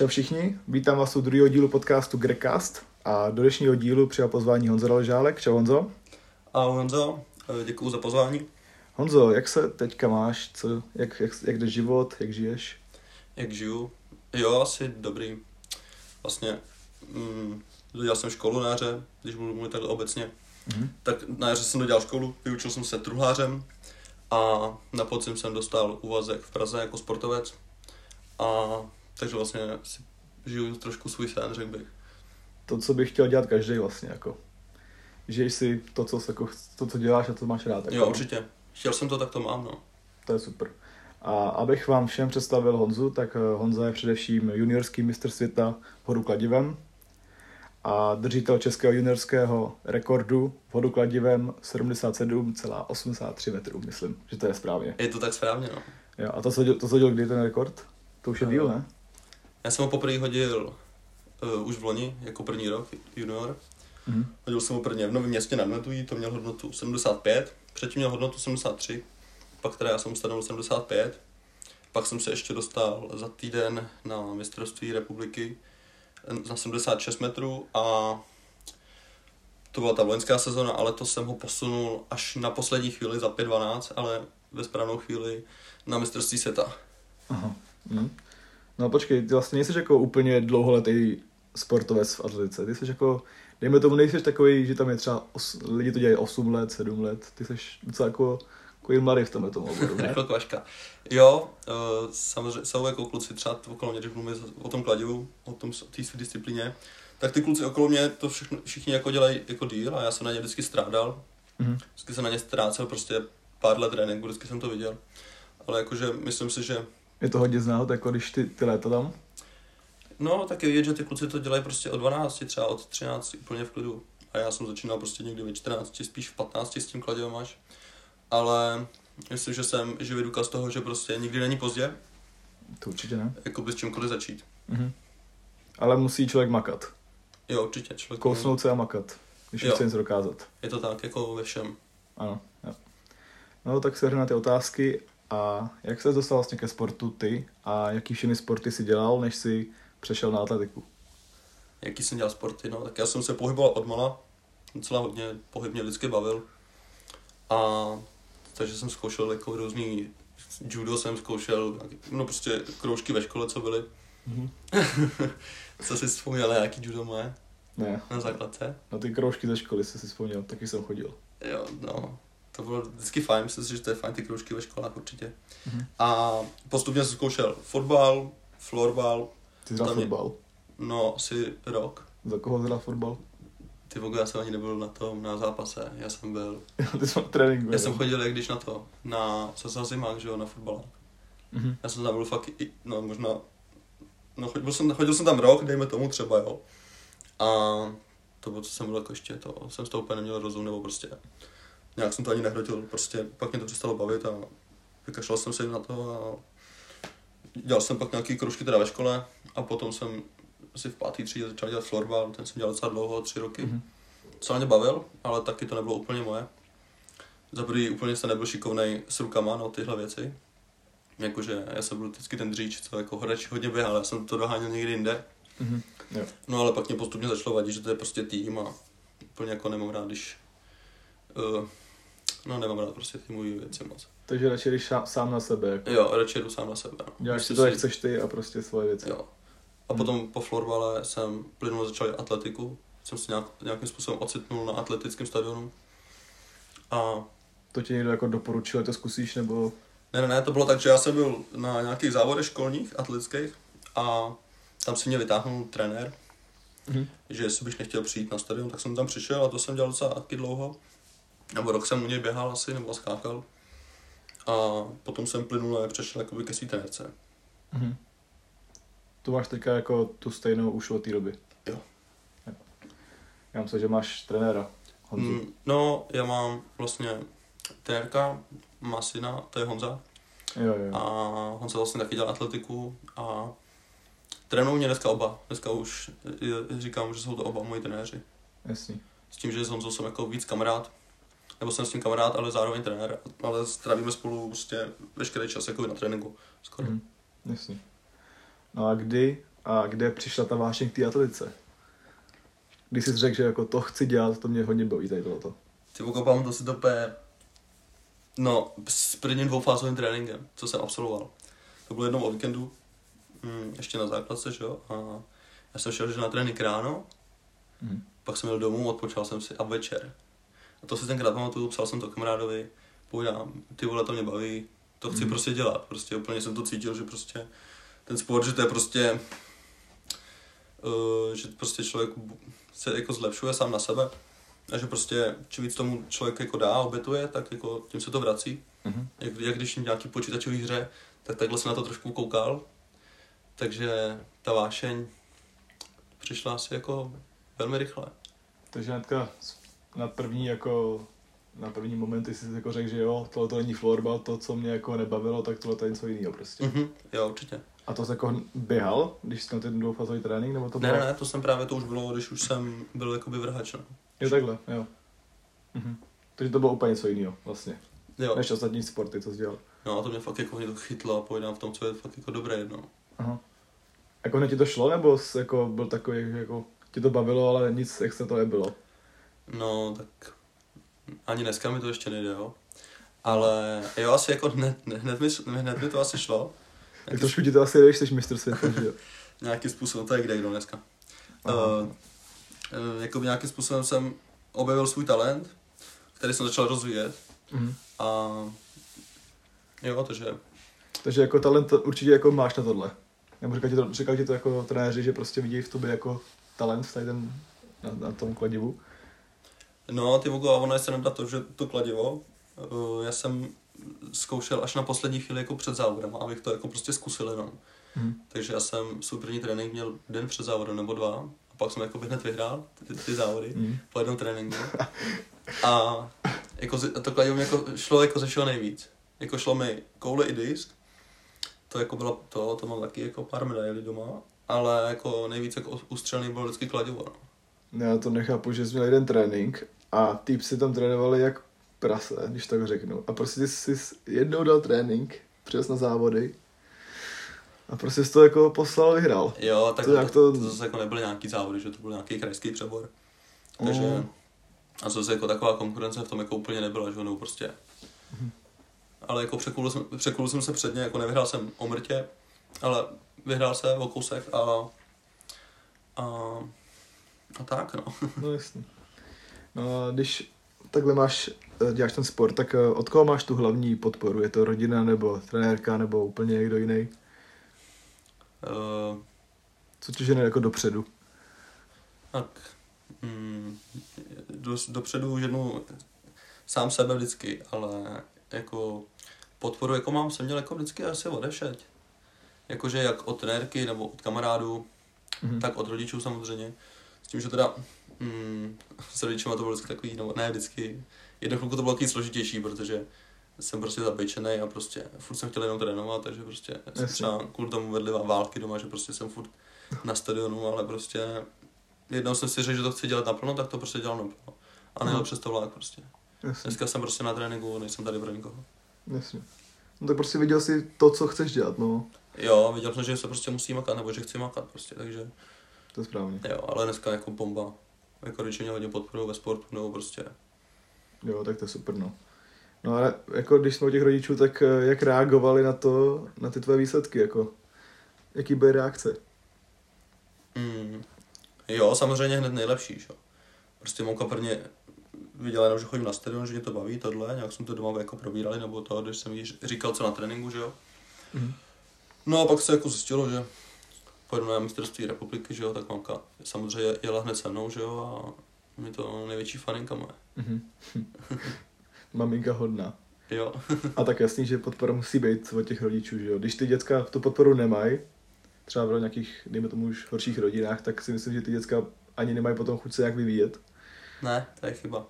Čau všichni, vítám vás u druhého dílu podcastu Grecast a do dnešního dílu přijal pozvání Honza Dalžálek. Čau Honzo. A Honzo, eh, děkuji za pozvání. Honzo, jak se teďka máš? Co, jak, jak, jak jde život? Jak žiješ? Jak žiju? Jo, asi dobrý. Vlastně mm, dodělal jsem školu na jaře, když budu mluvit takhle obecně. Mhm. Tak na jaře jsem dodělal školu, vyučil jsem se truhlářem a na podzim jsem dostal úvazek v Praze jako sportovec. A takže vlastně si žiju trošku svůj sen, řekl bych. To, co bych chtěl dělat každý vlastně, jako. Žiješ si to, co, jako, to, co děláš a to máš rád. Jako. Jo, určitě. Chtěl jsem to, tak to mám, no. To je super. A abych vám všem představil Honzu, tak eh, Honza je především juniorský mistr světa hodu kladivem a držitel českého juniorského rekordu v hodu kladivem 77,83 metrů, myslím, že to je správně. Je to tak správně, no. Jo, a to se, to se děl kdy ten rekord? To už je Eh, díl, ne? Já jsem ho poprvé hodil uh, už v loni, jako první rok, junior. Mhm. Hodil jsem ho prvně v Novém městě nad Metují, to měl hodnotu 75, předtím měl hodnotu 73, pak teda já jsem stanovil 75, pak jsem se ještě dostal za týden na mistrovství republiky na 76 metrů a to byla ta loňská sezona, ale to jsem ho posunul až na poslední chvíli za 5.12, ale ve správnou chvíli na mistrovství světa. Aha. Mhm. No počkej, ty vlastně nejsi jako úplně dlouholetý sportovec v atletice. Ty jsi jako, dejme tomu, nejsi takový, že tam je třeba, os, lidi to dělají 8 let, 7 let. Ty jsi docela jako, jako mladý v tomhle tomu oboru, ne? Jako kvaška. Jo, uh, samozřejmě jsou jako kluci třeba okolo mě, když mluvím o tom kladivu, o tom o té své disciplíně, tak ty kluci okolo mě to všechno, všichni jako dělají jako díl a já jsem na ně vždycky strádal. Mhm. Vždycky jsem na ně ztrácel prostě pár let tréninku, vždycky jsem to viděl. Ale jakože myslím si, že Je to hodně znát, jako když ty, ty léta tam. no tak je vidět, že ty kluci to dělají prostě od 12, třeba od 13 úplně v klidu. A já jsem začínal prostě někdy ve 14, spíš v 15 s tím kladivem až. Ale myslím, že jsem živý důkaz toho, že prostě nikdy není pozdě, To určitě ne. jako by s čímkoliv začít. Mhm. Ale musí člověk makat. Jo, určitě. Člověk Kousnout se a makat, když Jo. chce něco dokázat. Je to tak, jako ve všem. Ano, jo. No tak se na ty otázky. A jak se dostal vlastně ke sportu ty a jaký všechny sporty si dělal, než si přešel na atletiku? Jaký jsem dělal sporty, no, tak já jsem se pohyboval od mala. Docela hodně pohyb mě vždycky bavil. A takže jsem zkoušel jako různý judo jsem zkoušel, no prostě kroužky ve škole, co byly. Mhm. co si vzpomněl na nějaký judo moje Ne, na základce? na ty kroužky ze školy jsi si vzpomněl, taky jsem chodil. Jo, no. To bylo vždycky fajn, myslím si, že to je fajn ty kroužky ve školách určitě. Mhm. A postupně jsem zkoušel fotbal, florbal, Ty hrál fotbal. no asi rok. Za koho hrál fotbal? Ty vogo, já jsem ani nebyl na tom, na zápase, já jsem byl, Ty jsi na tréninku. já jsem chodil jak když na to, na, co zimák, že jo, na fotbal. Mhm. Já jsem tam byl fakt, i, no možná, no chodil jsem, chodil jsem tam rok, dejme tomu třeba, jo. A to bylo, co jsem byl jako ještě, to jsem z toho úplně neměl rozum, nebo prostě, nějak jsem to ani nehrotil, prostě pak mě to přestalo bavit a vykašlal jsem se na to a dělal jsem pak nějaký kroužky teda ve škole a potom jsem si v pátý třídě začal dělat florbal, ten jsem dělal docela dlouho, tři roky. Mhm. Co mě bavil, ale taky to nebylo úplně moje. Za prvý úplně jsem nebyl šikovnej s rukama na tyhle věci. Jakože já jsem byl vždycky ten dříč, co jako hráč hodně běhal, já jsem to doháněl někdy jinde. Mhm. Jo. No ale pak mě postupně začalo vadit, že to je prostě tým a úplně jako nemám rád, když... Uh, no nemám rád prostě ty moje věci moc. Takže radši jdeš sám, na sebe. Jako. Jo, radši jdu sám na sebe. No. Děláš si to, jak chceš ty a prostě svoje věci. Jo. A potom po florbale jsem plynule začal atletiku. Jsem se nějak, nějakým způsobem ocitnul na atletickém stadionu. A To ti někdo jako doporučil, to zkusíš, nebo... Ne, ne, ne, to bylo tak, že já jsem byl na nějakých závodech školních, atletických a tam si mě vytáhnul trenér, Mhm. že jestli bych nechtěl přijít na stadion, tak jsem tam přišel a to jsem dělal docela taky dlouho. Nebo rok jsem u něj běhal asi, nebo skákal. A potom jsem plynule přešel jakoby ke svý trenérce. Mhm. Tu máš teďka jako tu stejnou už od té doby. Jo. Já myslím, že máš trenéra. Honzu. Mm, no, já mám vlastně trenérka, má syna, to je Honza. Jo, jo. A Honza vlastně taky dělá atletiku a trénují mě dneska oba. Dneska už říkám, že jsou to oba moji trenéři. Jasný. S tím, že s Honzou jsem jako víc kamarád, nebo jsem s tím kamarád, ale zároveň trenér, ale strávíme spolu prostě veškerý čas jako na tréninku skoro. Mhm. Jasný. No a kdy a kde přišla ta vášeň k té atletice? Když jsi řekl, že jako to chci dělat, to mě hodně baví tady tohleto. Ty voko, to si to pe... No, s prvním dvoufázovým tréninkem, co jsem absolvoval. To bylo jednou o víkendu, mm, ještě na základce, že jo, a já jsem šel že na trénink ráno, Mhm. pak jsem jel domů, odpočal jsem si a večer. A to si tenkrát pamatuju, psal jsem to kamarádovi, povídám, ty vole, to mě baví, to chci Mhm. prostě dělat, prostě úplně jsem to cítil, že prostě ten sport, že to je prostě, uh, že prostě člověk se jako zlepšuje sám na sebe a že prostě čím víc tomu člověk jako dá, obětuje, tak jako tím se to vrací. Mhm. Jak, jak když nějaký počítačový hře, tak takhle jsem na to trošku koukal. Takže ta vášeň přišla asi jako velmi rychle. Takže hnedka na první jako na první momenty si jako řekl, že jo, tohle to není florbal, to, co mě jako nebavilo, tak tohle to je něco jiného prostě. Mhm, jo, určitě. A to jsi jako běhal, když jsi na ten dvoufázový trénink, nebo to Ne, bylo? ne, ne, to jsem právě, to už bylo, když už jsem byl jakoby vrhač, no. Jo, takhle, jo. Mhm. Takže to bylo úplně něco jiného vlastně, Jo, než ostatní sporty, co jsi dělal. no a to mě fakt jako mě to chytlo a povídám v tom, co je fakt jako dobré jedno. Aha. Jako hned ti to šlo, nebo jsi jako byl takový, že jako ti to bavilo, ale nic extra to nebylo? No, tak ani dneska mi to ještě nejde, jo. Ale jo, asi jako hned, hned, mi, hned mi to asi šlo. Tak trošku ti to asi jde, když jsi mistr světa, že jo? Nějakým způsobem, to je kde kdo dneska. Aha. Uh, uh, jako nějakým způsobem jsem objevil svůj talent, který jsem začal rozvíjet. Mhm. A jo, takže Takže jako talent to určitě jako máš na tohle. Nebo říkal ti to, říkal ti to jako trenéři, že prostě vidějí v tobě jako talent tady ten, na, na tom kladivu. No, ty a ono je se nedá to, že to kladivo, uh, já jsem zkoušel až na poslední chvíli jako před závodem, abych to jako prostě zkusil jenom. Mhm. Takže já jsem svůj první trénink měl den před závodem nebo dva, a pak jsem jako hned vyhrál ty, ty, závody Mhm. po jednom tréninku. A jako to kladivo mi jako šlo jako ze všeho nejvíc. Jako šlo mi koule i disk, to jako bylo to, to mám taky jako pár medailí doma, ale jako nejvíc jako ústřelný byl vždycky kladivo. No. Já to nechápu, že jsi měl jeden trénink a týp si tam trénovali jak prase, když tak řeknu. A prostě ty jsi jednou dal trénink, přijel jsi na závody a prostě jsi to jako poslal, vyhrál. Jo, tak To to, to, to- zase jako nebyly nějaký závody, že to byl nějaký krajský přebor. Takže Mm. a zase jako taková konkurence v tom jako úplně nebyla, že no prostě. Ale jako překulil jsem, překulil jsem se předně, jako nevyhrál jsem o mrtě, ale vyhrál se o kousek a, a, a tak no. No jasně. No a když takhle máš, eh, děláš ten sport, tak eh, od koho máš tu hlavní podporu? Je to rodina nebo trenérka nebo úplně někdo jiný? Uh, Co tě žene jako dopředu? tak mm, do, dopředu ženu sám sebe vždycky, ale jako podporu, jako mám, jsem měl jako vždycky asi odešet. Jakože jak od trenérky nebo od kamarádů, Mhm. tak od rodičů samozřejmě. S tím, že teda mm, s rodičema to bylo vždycky takový, no ne vždycky, jednu chvilku to bylo takový složitější, protože jsem prostě zabejčený a prostě furt jsem chtěl jenom trénovat, takže prostě jsem Jasně. třeba kvůli tomu vedli války doma, že prostě jsem furt na stadionu, ale prostě jednou jsem si řekl, že to chci dělat naplno, tak to prostě dělal naplno. A nejel přes to vlák prostě. Jasně, Dneska jsem prostě na tréninku, nejsem tady pro nikoho. jasně. No tak prostě viděl jsi to, co chceš dělat, no. Jo, viděl jsem, že se prostě musí makat, nebo že chci makat prostě, takže To je správně. jo, ale dneska jako bomba. Jako rodiče mě hodně podporují ve sportu, nebo prostě Jo, tak to je super, no. No ale jako když jsme u těch rodičů, tak eh, jak reagovali na to, na ty tvoje výsledky, jako? Jaký byly reakce? Mm. Jo, samozřejmě hned nejlepší, jo. Prostě mamka prvně viděla jenom, že chodím na stadion, že mě to baví, tohle, nějak jsme to doma jako probírali, nebo to, když jsem jí říkal, co na tréninku, že jo. Mhm. No a pak se jako zjistilo, že pojedu na mistrovství republiky, že jo, tak mamka samozřejmě jela hned se mnou, že jo, a mi to největší faninka moje. Mhm. Maminka hodná. Jo, A tak jasný, že podpora musí být od těch rodičů, že jo. Když ty děcka tu podporu nemají, třeba v nějakých, dejme tomu už horších rodinách, tak si myslím, že ty děcka ani nemají potom chuť se jak vyvíjet ne, to je chyba.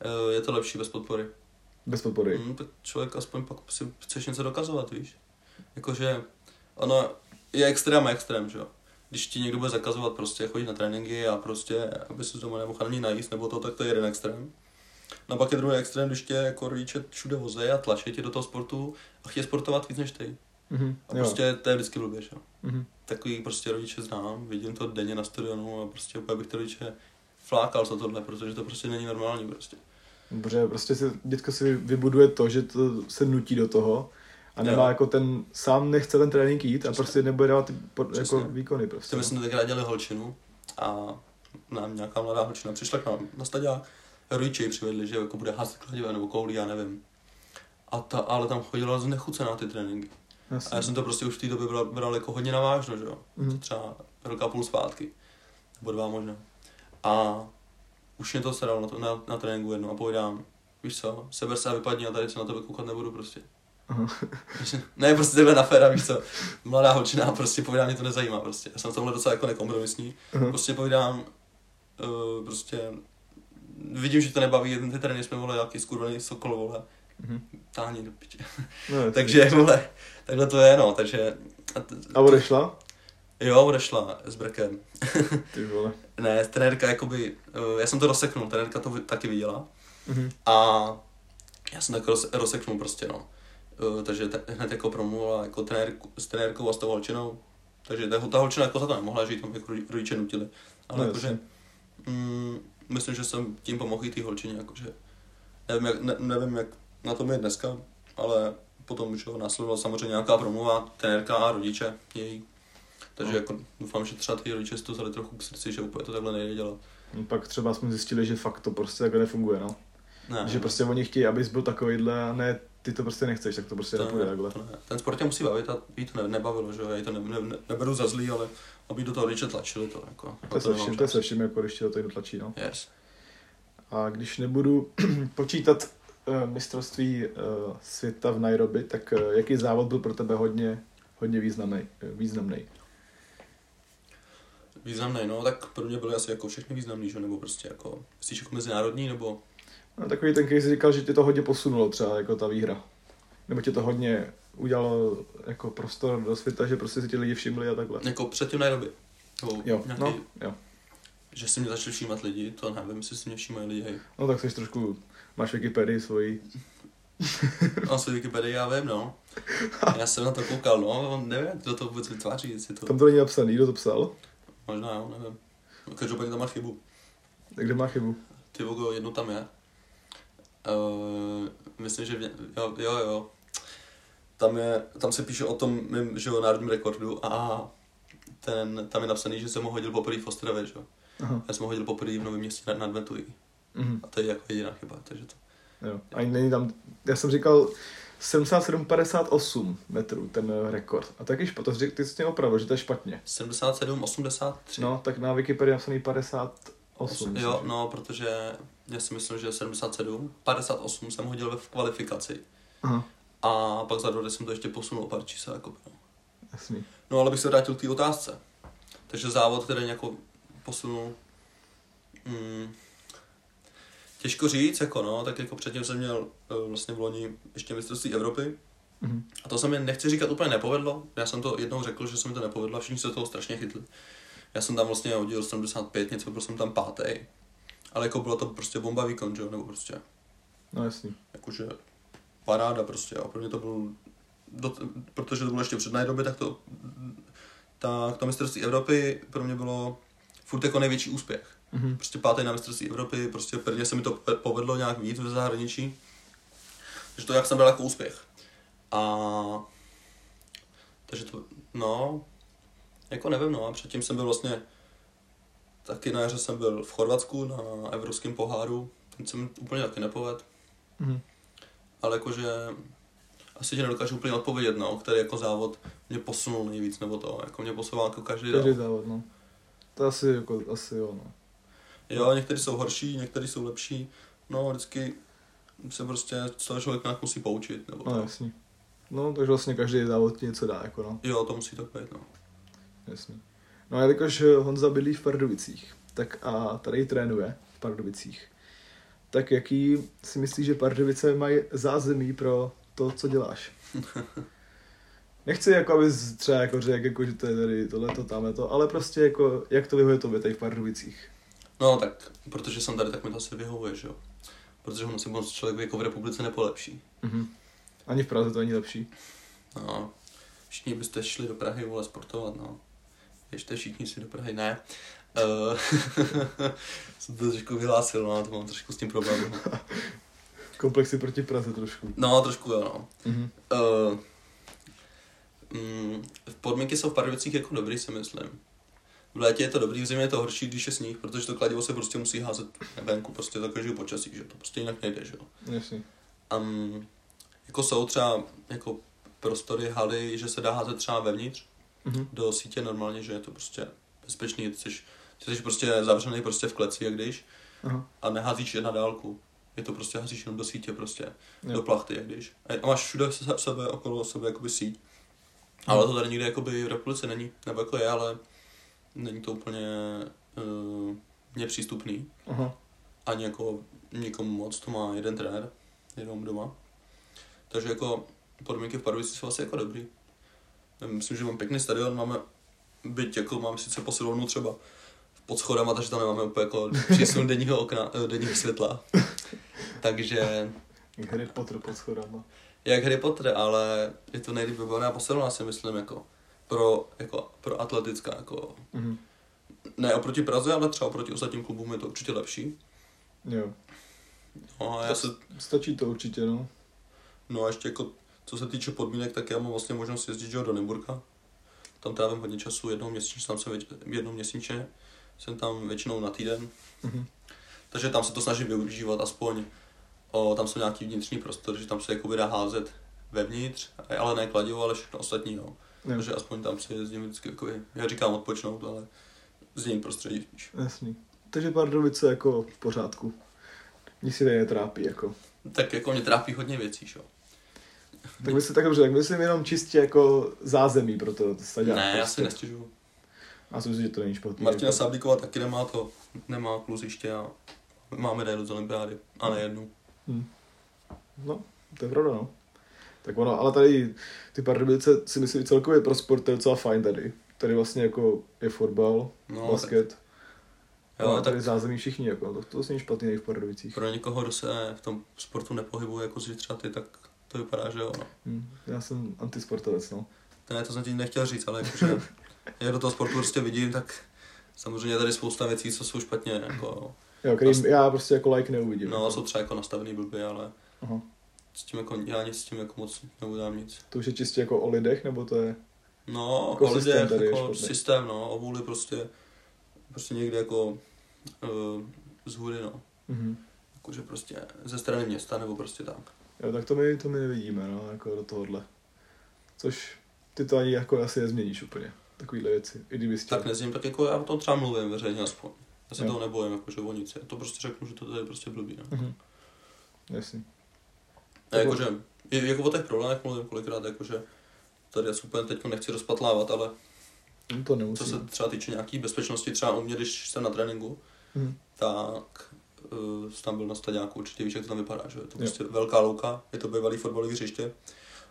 Eh, Je to lepší bez podpory. bez podpory. Mm, tak člověk aspoň pak si chceš něco dokazovat, víš. Jakože ono je extrém a extrém, že jo. Když ti někdo bude zakazovat prostě chodit na tréninky a prostě, aby se doma nemohl ani najíst nebo to, tak to je jeden extrém. No a pak je druhý extrém, když tě jako rodiče všude vozej a tlačí tě do toho sportu a chtějí sportovat víc než ty. Mhm, A jo. prostě to je vždycky blbě, že jo. Mhm. Takový prostě rodiče znám, vidím to denně na stadionu a prostě úplně bych ty rodiče flákal za tohle, protože to prostě není normální prostě. Protože prostě si, děcko si vybuduje to, že to se nutí do toho a nemá Jo. jako ten, sám nechce ten trénink jít a Přesně. prostě nebude dávat ty po, jako výkony Prostě my jsme tenkrát dělali holčinu a nám nějaká mladá holčina přišla k nám na stadiák, rodiče ji přivedli, že jako bude házet kladiva nebo koulí, já nevím. A ta, ale tam chodila znechucená ty tréninky. A Jasně. já jsem to prostě už v té době bral, bral jako hodně na vážno, že jo. Mhm. Třeba rok a půl zpátky. Nebo dva možná. A už mě to sedalo na, to, na, na tréninku jedno a povídám, víš co, seber se a vypadni a tady se na tebe koukat nebudu prostě. Aha. ne, prostě takhle na féra, víš co, mladá holčina, prostě povídám, mě to nezajímá prostě. Já jsem v tomhle docela jako nekompromisní. Aha. Prostě povídám, uh, prostě vidím, že to nebaví, jeden ty tréninky jsme vole, jaký skurvený sokol, vole, Mhm. táhni do piče. No, takže, vole, takhle to je, no, takže, a t- A odešla? jo, odešla s Brekem. Ty vole. Ne, trenérka jakoby, uh, já jsem to rozseknul, trenérka to taky viděla Mhm. a já jsem tak roz, rozseknul prostě, no. Uh, takže te, hned jako promluvila jako trenérku, s trenérkou a s tou holčinou, takže ta, ta holčina jako za to nemohla žít, tam jako rodi- rodiče nutili. Ale No, jakože, mm, myslím, že jsem tím pomohl i té holčině, jakože, nevím jak, ne, nevím, jak na tom je dneska, ale potom už následovala samozřejmě nějaká promluva, trenérka a rodiče její. Takže No. jako doufám, že třeba ty rodiče si to vzali trochu k srdci, že úplně to takhle nejde dělat. No, Pak třeba jsme zjistili, že fakt to prostě takhle nefunguje, no. Ne, Že prostě oni chtějí, abys byl takovýhle a ne, ty to prostě nechceš, tak to prostě to nepůjde ne, takhle. to ne. Ten sport tě musí bavit a jí to ne, nebavilo, že jo, já to ne, ne, ne, neberu za zlý, ale aby do toho rodiče tlačili to, jako. To se vším, to se vším, jako když tě do toho tlačí, no. Yes. A když nebudu počítat uh, mistrovství uh, světa v Nairobi, tak uh, jaký závod byl pro tebe hodně, hodně významný? významný? Významný, no, tak pro mě byly asi jako všechny významný, že? nebo prostě jako, myslíš jako mezinárodní, nebo No, takový ten, jsi říkal, že tě to hodně posunulo třeba, jako ta výhra. Nebo tě to hodně udělalo jako prostor do světa, že prostě si ti lidi všimli a takhle. jako předtím Nairobi. Nebo Jo, nějaký, no, jo. že si mě začali všímat lidi, to nevím, jestli si mě všímají lidi, hej. No tak jsi trošku, máš Wikipedii svoji. Mám svůj Wikipedii, já vím, no. Já jsem na to koukal, no, nevím, kdo to vůbec vytváří, jestli to, Tam to není napsaný, kdo to psal? možná jo, nevím. Každopádně tam má chybu. Tak kde má chybu? Ty vogo, jedno tam je. Uh, myslím, že v, jo, jo, jo. Tam, je, tam se píše o tom mým, že jo, národním rekordu a ten, tam je napsaný, že jsem ho hodil poprvé v Ostravě, že jo. Aha. Já jsem ho hodil poprvé v Novém městě nad, nad Ventují. Mhm. A to je jako jediná chyba, takže to. Jo. Ani není tam, já jsem říkal 77,58 metrů, ten eh, rekord. A taky špatně, to jsi, ty jsi mě opravil, že to je špatně. 77, 83. No, tak na Wikipedii napsaný 58. myslím, jo, že. no, protože já si myslím, že 77, 58 jsem hodil ve v kvalifikaci. Aha, A pak za rok jsem to ještě posunul o pár čísel. Jako, no. jasný. No ale bych se vrátil k té otázce. Takže závod, který jako posunul, mm, těžko říct, jako no, tak jako předtím jsem měl eh, vlastně v loni ještě mistrovství Evropy. Mhm. A to se mi, nechci říkat, úplně nepovedlo. Já jsem to jednou řekl, že se mi to nepovedlo a všichni se toho strašně chytli. Já jsem tam vlastně hodil 75, něco, byl jsem tam pátý. Ale jako bylo to prostě bomba výkon, že jo, nebo prostě, No jasný. jakože paráda prostě, a pro mě to byl, do, protože to bylo ještě před Nairobi, tak to, tak to mistrovství Evropy pro mě bylo furt jako největší úspěch. Mhm. Prostě pátý na mistrovství Evropy, prostě prvně se mi to povedlo nějak víc v zahraničí. Takže to jak jsem byl jako úspěch. A takže to, no, jako nevím, no, a předtím jsem byl vlastně, taky na jaře jsem byl v Chorvatsku na Evropském poháru, ten jsem úplně taky nepovedl, Mhm. ale jakože asi ti nedokážu úplně odpovědět, no, který jako závod mě posunul nejvíc, nebo to, jako mě posouval jako každý Každý závod, no. To asi, jako, asi jo, no. Jo, některý jsou horší, některý jsou lepší, no, vždycky se prostě z toho člověk nějak musí poučit, nebo No to. jasný. No, takže vlastně každý závod ti něco dá, jako no. Jo, to musí tak být, no. Jasný. No a jelikož eh, Honza bydlí v Pardubicích, tak a tady trénuje v Pardubicích, tak jaký si myslíš, že Pardubice mají zázemí pro to, co děláš? Nechci jako, aby třeba jako řekl, jako, že to je tady tohleto, tamto, ale prostě jako, jak to vyhovuje tobě tady v Pardubicích? No, tak, protože jsem tady, tak mi to asi vyhovuje, že jo. Protože ono si moc člověk jako v republice nepolepší. Mhm. Ani v Praze to není lepší. No, všichni byste šli do Prahy, vole, sportovat, no. Ještě všichni šli do Prahy, ne. Uh, jsem to trošku vyhlásil, no, to mám trošku s tím problém. Komplexy proti Praze trošku. no trošku jo, no. Mhm. Uh, mm, podmínky jsou v Pardubicích jako dobrý, si myslím. V létě je to dobrý, v zimě je to horší, když je sníh, protože to kladivo se prostě musí házet venku, prostě za každého počasí, že to prostě jinak nejde, že jo. Jasně. Um, jako jsou třeba jako prostory, haly, že se dá házet třeba vevnitř Mhm. do sítě normálně, že je to prostě bezpečný, ty jsi, ty jsi prostě zavřený prostě v kleci, jak když, Aha. a neházíš je na dálku. Je to prostě házíš jenom do sítě prostě, Jo. do plachty, jak když. A máš všude se- sebe, okolo sebe jakoby síť. Ale to tady nikde jakoby v republice není, nebo jako je, ale není to úplně uh, nepřístupný. Aha. Ani jako nikomu moc, to má jeden trenér, jenom doma. Takže jako podmínky v Pardubicích jsou asi jako dobrý. Myslím, že mám pěkný stadion, máme byť jako máme sice posilovnu třeba pod schodama, takže tam nemáme úplně jako přísun denního okna, eh, denního světla. takže Jak Harry Potter pod schodama. jak Harry Potter, ale je to nejlíp vybavená posilovna, si myslím, jako pro, jako pro atletická, jako Mhm. ne oproti Praze, ale třeba oproti ostatním klubům je to určitě lepší. Jo. No a já se, Stačí to určitě, no. no a ještě jako, co se týče podmínek, tak já mám vlastně možnost jezdit do Nymburka. Tam trávím hodně času, jednou měsíčně, tam jsem jednou měsíčně, jsem tam většinou na týden. Mhm. Takže tam se to snažím využívat aspoň, o, tam jsou nějaký vnitřní prostor, že tam se jako dá házet vevnitř, ale ne kladivo, ale všechno ostatní, no. Jo. Takže aspoň tam si jezdím vždycky, jako, já říkám odpočnout, ale změnit prostředí spíš. Jasný. Takže Pardubice jako v pořádku. Nic si netrápí, jako. Tak jako mě trápí hodně věcí, jo. Tak si tak dobře, tak myslím jenom čistě jako zázemí pro to stadion. Ne, já si nestěžuju. Já si myslím, že to není špatný. Martina jako. Sáblíková taky nemá to, nemá kluziště a má medailu z olympiády, a ne jednu. Hm. No, to je pravda, no. Tak ono, ale tady ty Pardubice si myslím celkově pro sport je docela fajn tady. Tady vlastně jako je fotbal, No, no, basket. Jo, Jo, tak tady zázemí všichni, jako, to, to není špatný v Pardubicích. pro někoho, kdo se v tom sportu nepohybuje jako si třeba ty, tak to vypadá, že jo. No. Hm. Já jsem antisportovec, no. Ne, to jsem ti nechtěl říct, ale jakože jak do toho sportu prostě vidím, tak samozřejmě je tady spousta věcí, co jsou špatně, jako, Jo, který Vlastně- já prostě jako like neuvidím. no, jako. jsou třeba jako nastavený blbě, ale Aha. s tím jako, já nic s tím jako moc neudám nic. To už je čistě jako o lidech, nebo to je... No, Jako o systém lidech, je jako špatný. systém, no, o vůli prostě, prostě někde jako uh, z hůry, no. Mhm. Jakože prostě ze strany města, nebo prostě tak. Jo, tak to my, to my nevidíme, no, jako do tohohle. Což ty to ani jako asi nezměníš úplně, takovýhle věci, i kdyby chtěl. Tak nezním, tak jako já o tom třeba mluvím veřejně aspoň. Já se Jo. toho nebojím, jakože o nic. Já to prostě řeknu, že to tady je prostě blbý, no. Mhm. Jasný. A jakože, i- jako o těch problémech mluvím kolikrát, jakože tady já se úplně teď nechci rozpatlávat, ale No, to nemusí. co se třeba týče nějaký bezpečnosti, třeba u mě, když jsem na tréninku, Mhm. tak uh, tam byl na stadiáku, určitě víš, jak to tam vypadá, že je to Jo. prostě velká louka, je to bývalý fotbalové hřiště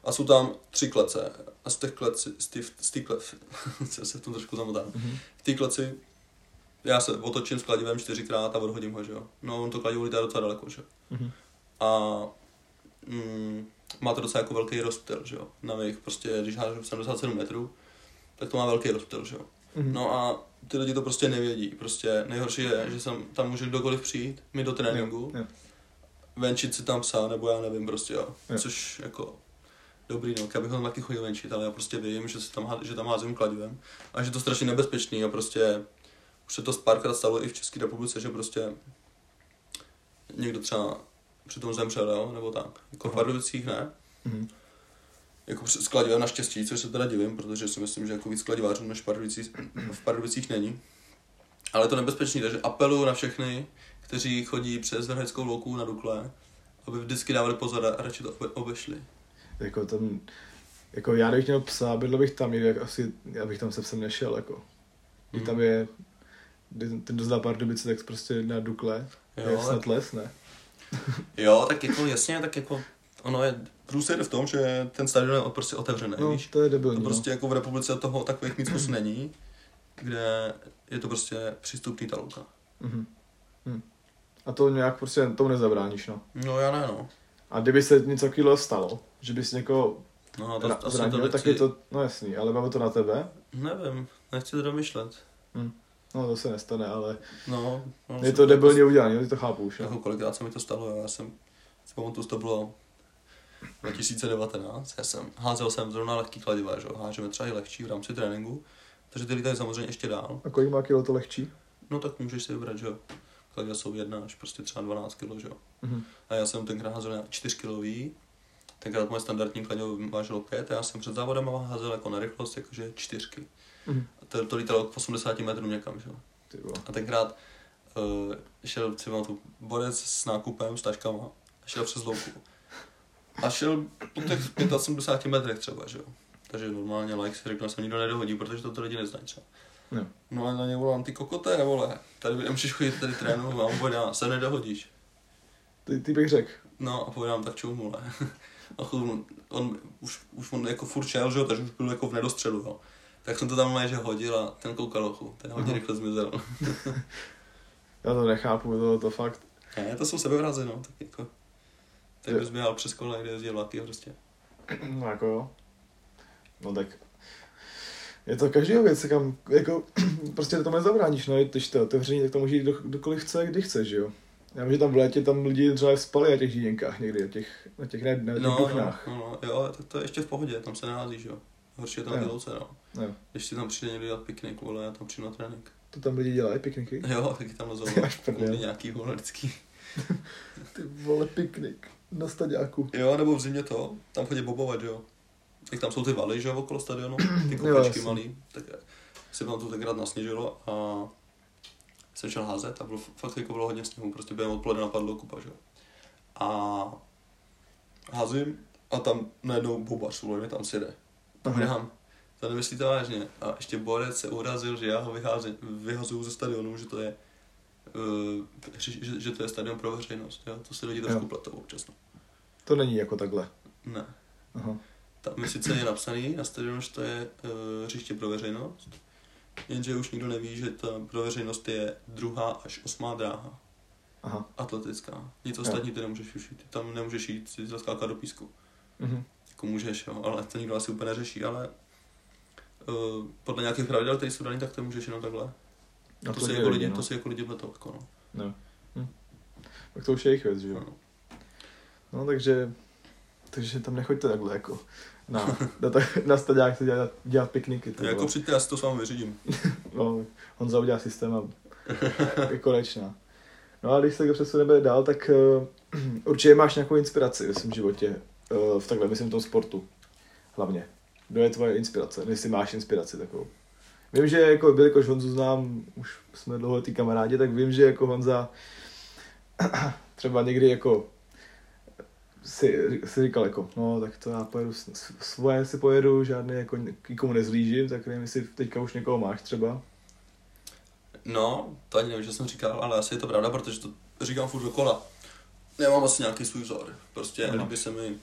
a jsou tam tři klece a z těch kleci, z těch, z těch klec, co se v tom trošku zamotám, Mhm. v té kleci já se otočím s kladivem čtyřikrát a odhodím ho, že jo. No, on to kladivo lítá docela daleko, že jo. Mhm. A mm, má to docela jako velký rozptyl, že jo. Na mých prostě, když hážu 77 metrů, tak to má velký rozptyl, že jo. Mhm. No a ty lidi to prostě nevědí. Prostě nejhorší je, že sem, tam může kdokoliv přijít, mi do tréninku, Jo, jo. venčit si tam psa, nebo já nevím, prostě jo. Jo. Což jako dobrý, no, já bych ho taky chodil venčit, ale já prostě vím, že, si tam, že tam házím kladivem a že to strašně nebezpečný a prostě už se to párkrát stalo i v České republice, že prostě někdo třeba přitom zemřel, jo, nebo tak. Jako v. Pardubicích ne, Mhm. Jako při- s kladivem naštěstí, což se teda divím, protože si myslím, že jako víc kladivářů než v Pardubicích, v Pardubicích není. Ale je to nebezpečný, takže apeluju na všechny, kteří chodí přes Vrheckou louku na Dukle, aby vždycky dávali pozor a radši to obe- obešli. Jako tam, jako já kdybych měl psa, bydl bych tam, jak asi, já bych tam se psem nešel, jako. Když Mhm. tam je, ten kdo zná Pardubice, tak prostě na Dukle, Jo, je snad les, ne? Jo, tak jako jasně, tak jako ono je průser v tom, že ten stadion je prostě otevřený, No, víš? to je debilní, To no. prostě jako v republice toho takových míst moc není, kde je to prostě přístupný ta louka. Mhm. Hm. A to nějak prostě tomu nezabráníš, no. No já ne, no. A kdyby se něco takového stalo, že bys někoho No, to, ra- to, to, zranil, to tak je to, no jasný, ale máme to na tebe. Nevím, nechci to domyšlet. No to se nestane, ale No, no je to debilně udělané, ty to chápu už. Jako kolikrát se mi to stalo, já jsem, si pamatuju, to bylo 2019, já jsem, házel jsem zrovna lehký kladiva, že hážeme třeba i lehčí v rámci tréninku, takže ty lítají samozřejmě ještě dál. A kolik má kilo to lehčí? No tak můžeš si vybrat, že jo, kladiva jsou jedna až prostě třeba 12 kg, že jo. Mhm. A já jsem tenkrát házel na 4 kg, tenkrát moje standardní kladivo vážilo 5 a já jsem před závodem házel jako na rychlost, jakože čtyřky. Mhm. A to, to lítalo k 80 metrů někam, že jo. A tenkrát uh, šel třeba tu borec s nákupem, s taškama, a šel přes louku. A šel po těch 75 metrech třeba, že jo. Takže normálně like si řekl, že se nikdo nedohodí, protože to ty lidi neznají třeba. Jo. No a na ně volám, ty kokoté, vole, tady nemůžeš chodit tady trénovat, a on povedá, se nedohodíš. Ty, ty bych řekl. No a povedám, tak čau mule. A on, on, už, už on jako furt šel, že jo, takže už byl jako v nedostřelu, jo. Tak jsem to tam že hodil a ten koukal ochu, ten hodně rychle zmizel. Já to nechápu, to, to fakt. Ne, to jsou sebevrazy, no, tak jako... Tak Jo. bys běhal přes kola, kde jezdí vlaky prostě. No jako jo. No tak. Je to každého věc, kam, jako, prostě to nezabráníš, no, když to je otevření, tak to může jít kdo, kdokoliv chce, kdy chce, že jo. Já vím, že tam v létě tam lidi třeba spali na těch žíněnkách někdy, na těch, na těch, ne, na těch No, no, duchnách. no, no, jo, tak to je ještě v pohodě, tam se nehází, že jo. Horší je to na Jo. ty louce, no. Jo. Když si tam přijde někdo dělat piknik, vole, já tam přijdu na trénink. To tam lidi dělají, pikniky. Jo, taky tam lezou. Až nějaký vole. Ty vole, piknik. Na staďáku. Jo, nebo v zimě to, tam chodí bobovat, jo. Jak tam jsou ty valy, že jo, okolo stadionu, ty jasně. malý, tak se tam to tenkrát nasněžilo a jsem šel házet a bylo fakt jako bylo hodně sněhu, prostě během odpoledne napadlo kupa, že jo. A házím a tam najednou bobař, mi tam sjede. A Aha. hnám, to nemyslíte vážně. A ještě borec se urazil, že já ho vyhazuju ze stadionu, že to je že, že, to je stadion pro veřejnost, jo? to si lidi trošku Jo. platou občas. no. To není jako takhle. Ne. Aha. Tam je sice je napsaný na stadionu, že to je uh, hřiště pro veřejnost, jenže už nikdo neví, že ta pro veřejnost je druhá až osmá dráha, Aha. atletická. Nic ostatní ty nemůžeš už jít, ty tam nemůžeš jít si zaskákat do písku. Mhm. Jako můžeš, jo, ale to nikdo asi úplně neřeší, ale uh, podle nějakých pravidel, které jsou daný, tak to můžeš jenom takhle. No, to, to dělají jako lidi, no. to si jako lidi to jako, no. No. Hm. Tak to už je jejich věc, že jo. no. No takže, takže tam nechoďte takhle jako na, na, ta- na staďák se dělat, dělat pikniky. To Jako přijďte, já si to s vámi vyřídím. No, Honza udělá systém a je konečná. No a když se přesuneme dál, tak uh, určitě máš nějakou inspiraci ve svém životě. Uh, v takhle, myslím, v tom sportu. Hlavně. Kdo je tvoje inspirace? Jestli máš inspiraci takovou. Vím, že jako, jelikož Honzu znám, už jsme dlouholetí kamarádi, tak vím, že jako Honza třeba někdy jako si, si říkal jako, no tak to já pojedu, svoje si pojedu, žádný jako nikomu nezlížím, tak nevím, jestli teďka už někoho máš třeba. No, to ani nevím, že jsem říkal, ale asi je to pravda, protože to říkám furt dokola. Nemám asi nějaký svůj vzor. Prostě Ano. líbí se mi uh,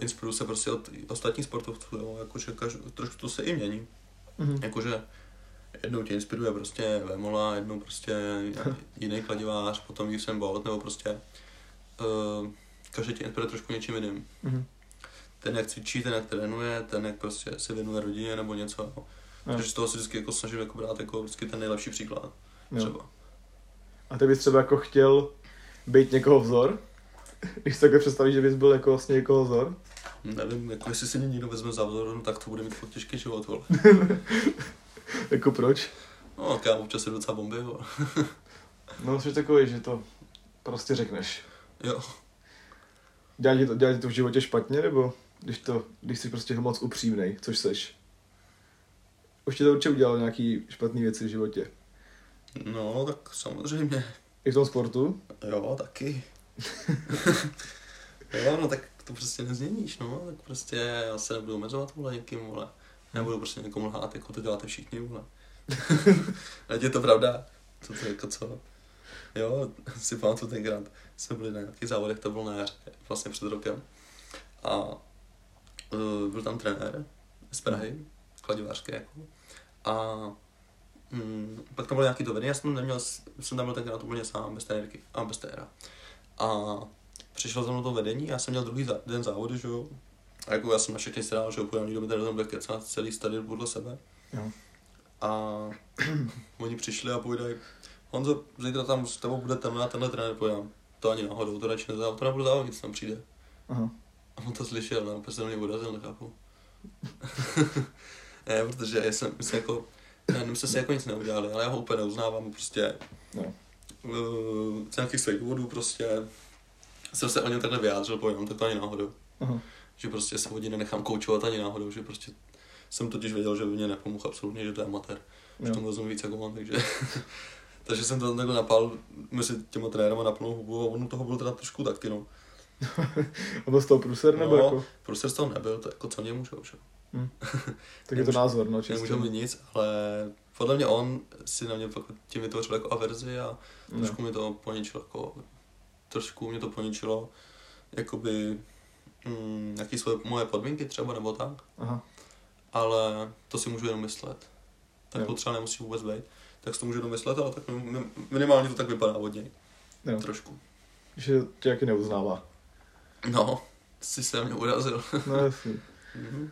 inspiruju se prostě od ostatních sportovců, jo, jakože každý, trošku to se i mění. Mhm. Jakože jednou tě inspiruje prostě Vemola, jednou prostě jiný kladivář, potom Usain Bolt, nebo prostě uh, každý tě inspiruje trošku něčím jiným. Mhm. Ten, jak cvičí, ten, jak trénuje, ten, jak prostě se věnuje rodině nebo něco. Jo. Takže z toho si vždycky jako snažím jako brát jako vždycky ten nejlepší příklad. Jo. Třeba. A ty bys třeba jako chtěl být někoho vzor? Když takhle představíš, že bys byl jako vlastně někoho vzor? Nevím, jako jestli si mě někdo vezme za vzor, no, tak to bude mít fakt těžký život, vole. Jako proč? No, tak já občas si docela bomby, vole. No, jsi takový, že to prostě řekneš. Jo. Dělá ti to, dělá ti to v životě špatně, nebo když, to, když jsi prostě moc upřímnej, což seš? Už ti to určitě udělalo nějaký špatný věci v životě. No, tak samozřejmě. I v tom sportu? Jo, taky. jo, no tak to prostě nezměníš, no. Tak prostě já se nebudu omezovat, vole, někým, vole. Nebudu prostě někomu lhát, jako to děláte všichni, vole. Ať je to pravda. To to jako co? Jo, si pamatuju tenkrát, jsme byli na nějakých závodech, to bylo na jaře, vlastně před rokem. A uh, byl tam trenér z Prahy, kladivářský jako. A mm, pak tam bylo nějaký to vedení, já jsem neměl, jsem tam byl tenkrát úplně sám, bez trenérky a bez téra. A přišlo za mnou to vedení, já jsem měl druhý za, den závody, že jo. A jako já jsem na všechny strál, že úplně nikdo mi tady nebude kecat, celý stadion podle sebe. Jo. A oni přišli a povídají, Honzo, zítra tam s tebou bude tenhle a tenhle trenér, povídám, to ani náhodou, to radši nezávodí, to nebude závodit, tam přijde. Aha. A on to slyšel, no, na mě urazil, nechápu. ne, protože já jsem, myslím jako, ne, my jsme si jako nic neudělali, ale já ho úplně neuznávám, prostě No. uh, z nějakých svých důvodů prostě jsem se o něm takhle vyjádřil, povím, tak to ani náhodou. Aha. Že prostě se hodně nenechám koučovat ani náhodou, že prostě jsem totiž věděl, že by mě nepomohl absolutně, že to je amatér. Že tomu rozumím víc jako on, takže... takže jsem to takhle napal mezi těma trenérama na plnou hubu a on toho byl teda trošku taky, no. A byl z toho průser, nebo No, jako? Prostě z toho nebyl, to jako co mě můžou, že? Tak je to názor, no, čistě. Nemůžu mít nic, ale podle mě on si na mě fakt tím vytvořil jako averzi a No. trošku mi to poničilo, jako, trošku mě to poničilo, jakoby, mm, jaký jsou moje podmínky třeba nebo tak, Aha. ale to si můžu jenom myslet. Tak Jo. to třeba nemusí vůbec být. Tak si to můžu jenom myslet, ale tak mi- mi- minimálně to tak vypadá od něj. Jo. Trošku. Že tě jaký neuznává. No, si se mě urazil. No jasný. Mhm.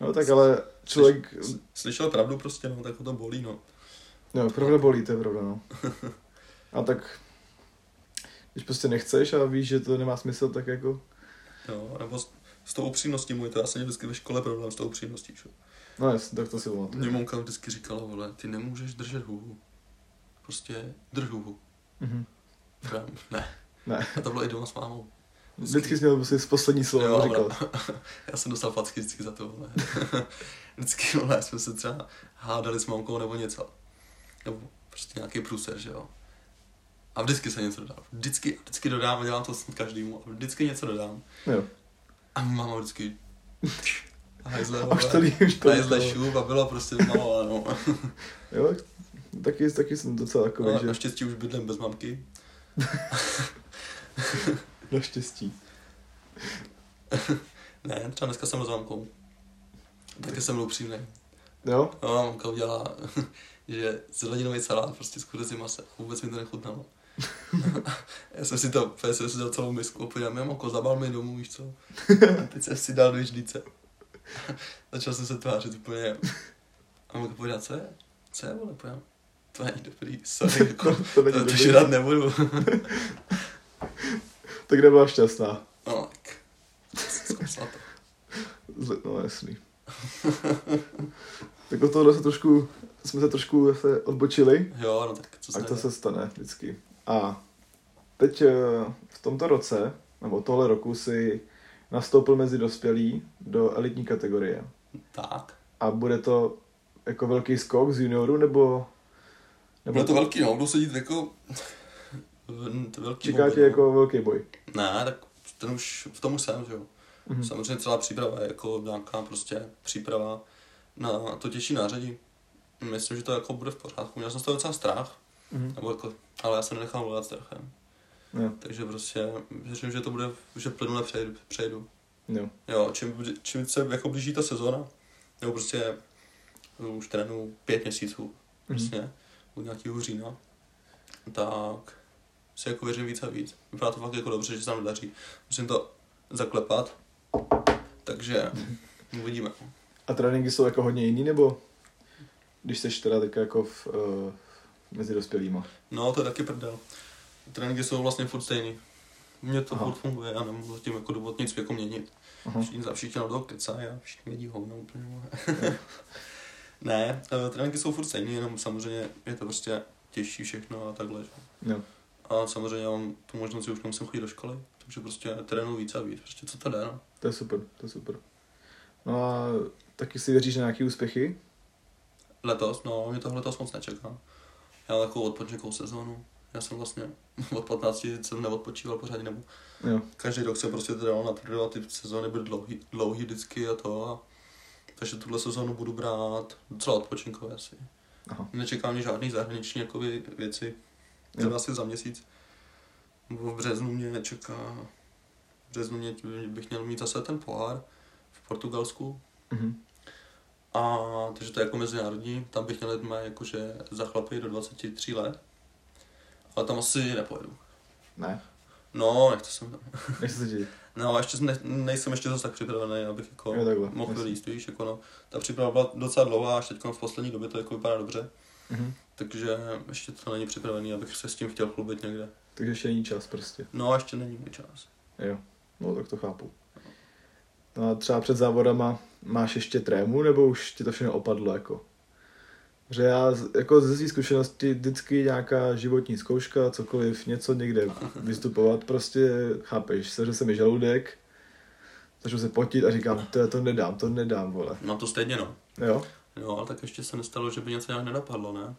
No tak ale člověk, S- Slyšel pravdu prostě, no, tak ho to bolí, no. no pravda bolí, to je pravda, no. A tak, když prostě nechceš a víš, že to nemá smysl, tak jako, Jo, nebo s, s tou upřímností můj, to já jsem měl vždycky ve škole problém s tou upřímností, že? no jasně, tak to si Mě pamatuju. mamka vždycky říkala, vole, ty nemůžeš držet hubu. Prostě drž hubu. Mhm. Ne. Ne. A to bylo i doma s mámou. Vždycky jsi měl prostě z poslední slovo Jo, říkal. ale já jsem dostal facky vždycky za to, vole. vždycky, vole, jsme se třeba hádali s mamkou nebo něco. Nebo prostě nějaký průser, že jo. A vždycky se něco dodám. Vždycky, vždycky dodám a dělám to s každému. A vždycky něco dodám. Jo. A máma vždycky... Hajzle, A už to ví, už to Hajzle šup a bylo prostě malováno. Jo, taky, taky jsem docela takový, No, že naštěstí už bydlím bez mamky. naštěstí. Ne, třeba dneska jsem s mamkou. Taky jsem byl upřímný. Jo? No, mamka udělala, že zeleninový salát prostě s kuřecím masem. Vůbec mi to nechutnalo. Já jsem si to, já jsem si dal celou misku a podívám, mamko, zabal mi domů, víš co? A teď jsem si dal do ždíce. Začal jsem se tvářit úplně. A mamka podívá, co je? Co je, vole, podívám. To není dobrý, sorry, jako, To to, to dobrý. žrat nebudu. Tak nebyla šťastná. No, tak. Zkusila to. Zle- No jasný. tak od tohohle se trošku, jsme se trošku se odbočili. Jo, no tak co se A to se stane vždycky. A teď eh, v tomto roce, nebo tohle roku si nastoupil mezi dospělí do elitní kategorie. Tak. A bude to jako velký skok z junioru, nebo... Bylo to velký, no, budu sedět jako... To velký Čeká bomby, tě no. jako velký boj. Ne, tak ten už, v tom už jsem, že jo. Mhm. Samozřejmě celá příprava je jako nějaká prostě příprava na to těžší nářadí. Myslím, že to jako bude v pořádku. Měl jsem z toho docela strach, Mhm. nebo jako, ale já se nenechám volat strachem. Jo, Takže prostě věřím, že to bude, že plynule přejdu. přejdu. jo. Jo, čím, čím se jako blíží ta sezóna, nebo prostě už trénu pět měsíců, Mhm. prostě, od nějakého října, tak si jako věřím víc a víc. Vypadá to fakt jako dobře, že se nám daří. Musím to zaklepat, takže uvidíme. A tréninky jsou jako hodně jiný, nebo když jsi teda teďka jako v, uh, mezi dospělýma? No, to je taky prdel. Tréninky jsou vlastně furt stejný. Mně to Aha. furt funguje, já nemůžu zatím jako důvod nic jako měnit. Aha. Všichni, všichni na to kecají a všichni vědí hovno úplně. ne, eh, tréninky jsou furt stejný, jenom samozřejmě je to prostě těžší všechno a takhle. že? Jo. A samozřejmě já mám tu možnost, že už nemusím chodit do školy, takže prostě trénuji víc a víc, prostě co to jde, no. To je super, to je super. No a taky si věříš na nějaký úspěchy? Letos, no, mě to letos moc nečeká. Já mám takovou odpočinkovou sezónu. Já jsem vlastně od 15 jsem neodpočíval pořádně, nebo Jo. každý rok jsem prostě trénoval na tvrdo a ty sezóny byly dlouhý, dlouhý vždycky a to. A, takže tuhle sezónu budu brát docela odpočinkové asi. Aha. Nečeká mě žádný zahraniční jakoby, věci. Jo. Třeba asi za měsíc. V březnu mě čeká... V březnu mě, bych měl mít zase ten pohár v Portugalsku. Mhm. A takže to je jako mezinárodní, tam bych měl mé jakože za chlapy do 23 let. Ale tam asi nepojedu. Ne, No, nechci jsem tam. nechci se. No a ještě ne, nejsem ještě zase tak připravený, abych jako Jo, takhle, mohl líst, víš, jako no. Ta příprava byla docela dlouhá, až teď v poslední době to jako vypadá dobře. Mhm. Takže ještě to není připravený, abych se s tím chtěl chlubit někde. Takže ještě není čas prostě. No a ještě není můj čas. Jo, no tak to chápu. No a třeba před závodama máš ještě trému, nebo už ti to všechno opadlo jako? Že já jako ze své zkušenosti vždycky nějaká životní zkouška, cokoliv, něco někde vystupovat, prostě chápeš, seře se mi žaludek, začnu se potit a říkám, to, to nedám, to nedám, vole. No to stejně no. Jo? Jo, ale tak ještě se nestalo, že by něco nějak nenapadlo, ne?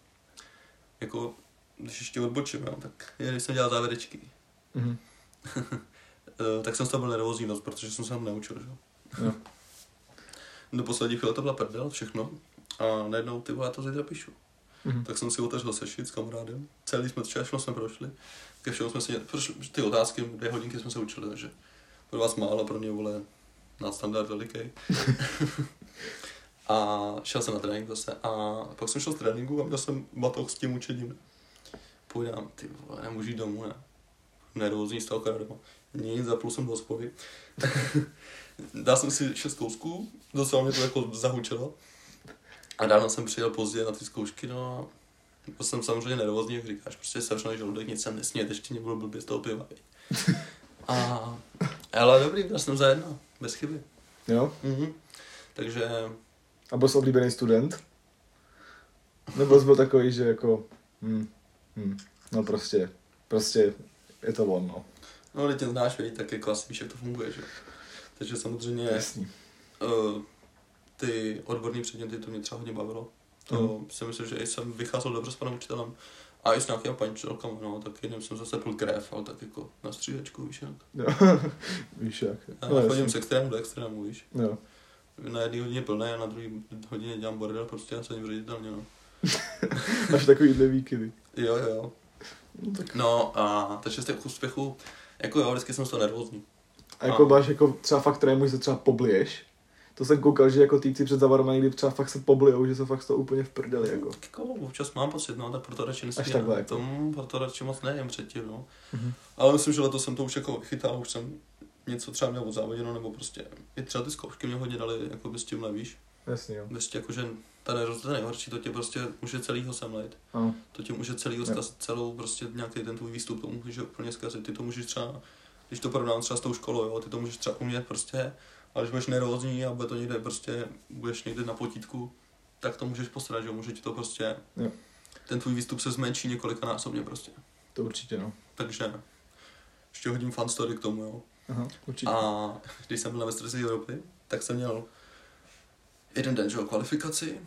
Jako, když ještě odbočím, jo, tak když jsem dělal závěrečky, Mhm. eh, tak jsem z toho byl nervózní dost, protože jsem se tam neučil, že? jo. Do poslední chvíle to byla prdel, všechno. A najednou ty vole, já to zítra píšu. Mhm. Tak jsem si otevřel sešit s kamarádem. Celý jsme, všechno jsme prošli. Ke všemu jsme si, prošli, ty otázky, dvě hodinky jsme se učili, takže pro vás málo, pro mě, vole, nadstandard veliký. a šel jsem na trénink zase a pak jsem šel z tréninku a měl jsem batoh s tím učením. Půjdám, ty vole, nemůžu jít domů, ne. Nervózní z toho doma. Nic, zapnul jsem do hospody. Dal jsem si šest kousků, docela mě to jako zahučilo. A ráno jsem přijel pozdě na ty zkoušky, no a byl jsem samozřejmě nervózní, jak říkáš, prostě sevřený žaludek, nic jsem nesmět, ještě mě bylo blbě z toho piva. A, ale dobrý, byl jsem za jedno, bez chyby. Jo? Mhm. Takže A byl jsi oblíbený student? Nebo jsi byl takový, že jako, hm, hm, no prostě, prostě je to on, no. No, ale tě znáš, víš, tak je klas, víš, jak to funguje, že? Takže samozřejmě Jasný. uh, ty odborné předměty, to mě třeba hodně bavilo. To Mhm. si myslím, že i jsem vycházel dobře s panem učitelem. A i s nějakými paníčelkami, no, tak jedním jsem zase pil krev, ale tak jako na střídačku, víš jak. Jo. Víš jak. Já No, chodím z extrému do extrému, víš. Jo. Na jedné hodině plné a na druhé hodině dělám bordel, prostě já jsem vředitelně, no. Máš takovýhle výkyvy. Jo, jo. No, tak. No a takže z těch úspěchů, jako jo, vždycky jsem z toho nervózní. A jako A- máš jako třeba fakt trému, že se třeba pobliješ. To jsem koukal, že jako týpci před zavarama někdy třeba fakt se poblijou, že jsou fakt toho úplně v prdeli, jako. Tak jako občas mám pocit, no, tak proto radši nesmím. takhle, jako. Tomu, proto radši moc nejem předtím, no. Mhm. Ale myslím, že letos jsem to už jako chytal, už jsem něco třeba měl odzávoděno, nebo prostě i třeba ty zkoušky mě hodně dali jako bez tímhle, víš. Jasně, jo. Prostě jako, že ta nervoz, to nejhorší, to tě prostě může celýho. Ano. To tě může celý Jo. zkazit, celou prostě nějaký ten tvůj výstup, to může úplně zkazit. Ty to můžeš třeba, když to porovnám třeba s tou školou, jo, ty to můžeš třeba umět prostě, ale když budeš nervózní a bude to někde prostě, budeš někde na potítku, tak to můžeš posrat, že jo, může ti to prostě, Jo. ten tvůj výstup se zmenší několikanásobně prostě. To určitě, no. Takže ještě hodím fan story k tomu, jo. Aha, určitě. A když jsem byl na mistrovství Evropy, tak jsem měl jeden den, že jo, kvalifikaci.